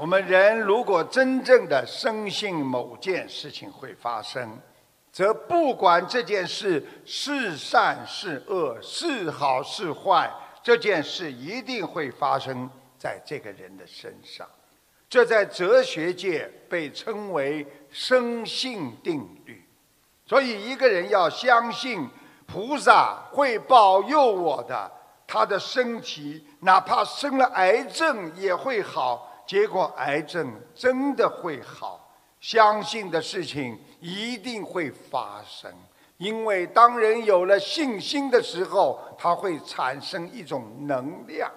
我们人如果真正的深信某件事情会发生，则不管这件事是善是恶、是好是坏，这件事一定会发生在这个人的身上。这在哲学界被称为生性定律。所以，一个人要相信菩萨会保佑我的，他的身体哪怕生了癌症也会好。结果癌症真的会好，相信的事情一定会发生。因为当人有了信心的时候，他会产生一种能量。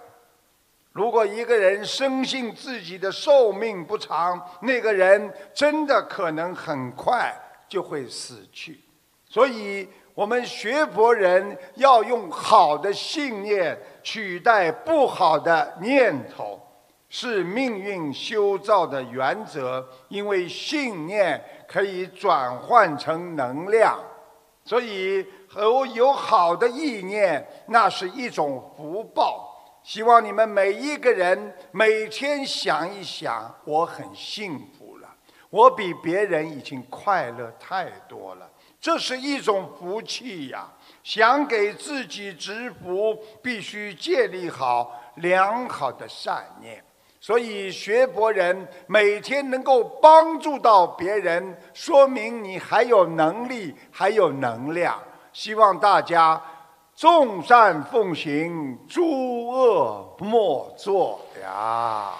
如果一个人深信自己的寿命不长，那个人真的可能很快就会死去。所以，我们学佛人要用好的信念取代不好的念头。是命运修造的原则，因为信念可以转换成能量，所以和有好的意念，那是一种福报。希望你们每一个人每天想一想，我很幸福了，我比别人已经快乐太多了，这是一种福气呀。想给自己植福，必须建立好良好的善念。所以，学佛人每天能够帮助到别人，说明你还有能力，还有能量。希望大家众善奉行，诸恶莫作呀！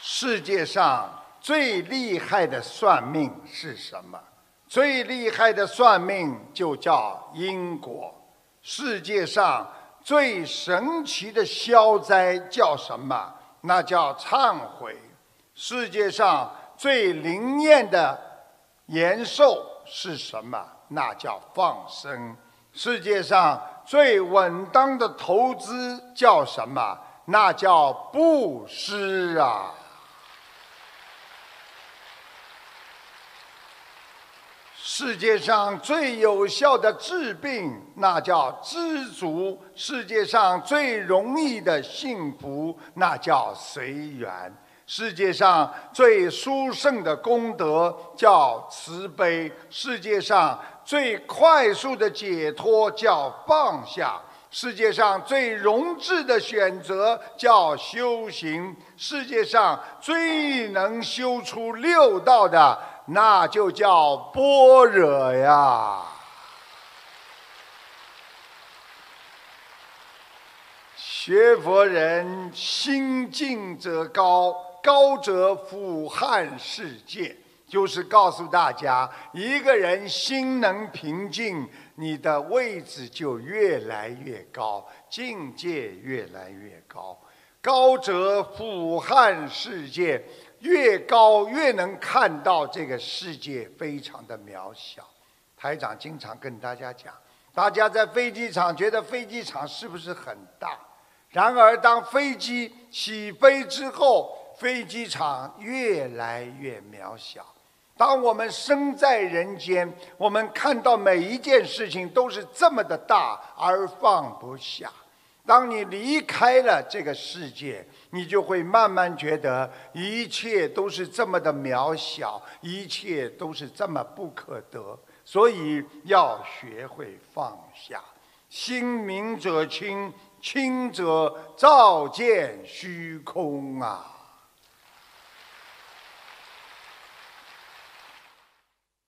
世界上最厉害的算命是什么？最厉害的算命就叫因果。世界上。最神奇的消灾叫什么？那叫忏悔。世界上最灵验的延寿是什么？那叫放生。世界上最稳当的投资叫什么？那叫布施啊！世界上最有效的治病，那叫知足；世界上最容易的幸福，那叫随缘；世界上最殊胜的功德叫慈悲；世界上最快速的解脱叫放下；世界上最容智的选择叫修行；世界上最能修出六道的。那就叫般若呀！学佛人心静则高，高则俯瞰世界。就是告诉大家，一个人心能平静，你的位置就越来越高，境界越来越高。高则俯瞰世界。越高越能看到这个世界非常的渺小。台长经常跟大家讲，大家在飞机场觉得飞机场是不是很大？然而当飞机起飞之后，飞机场越来越渺小。当我们生在人间，我们看到每一件事情都是这么的大而放不下。当你离开了这个世界，你就会慢慢觉得一切都是这么的渺小，一切都是这么不可得。所以要学会放下。心明者清，清则照见虚空啊。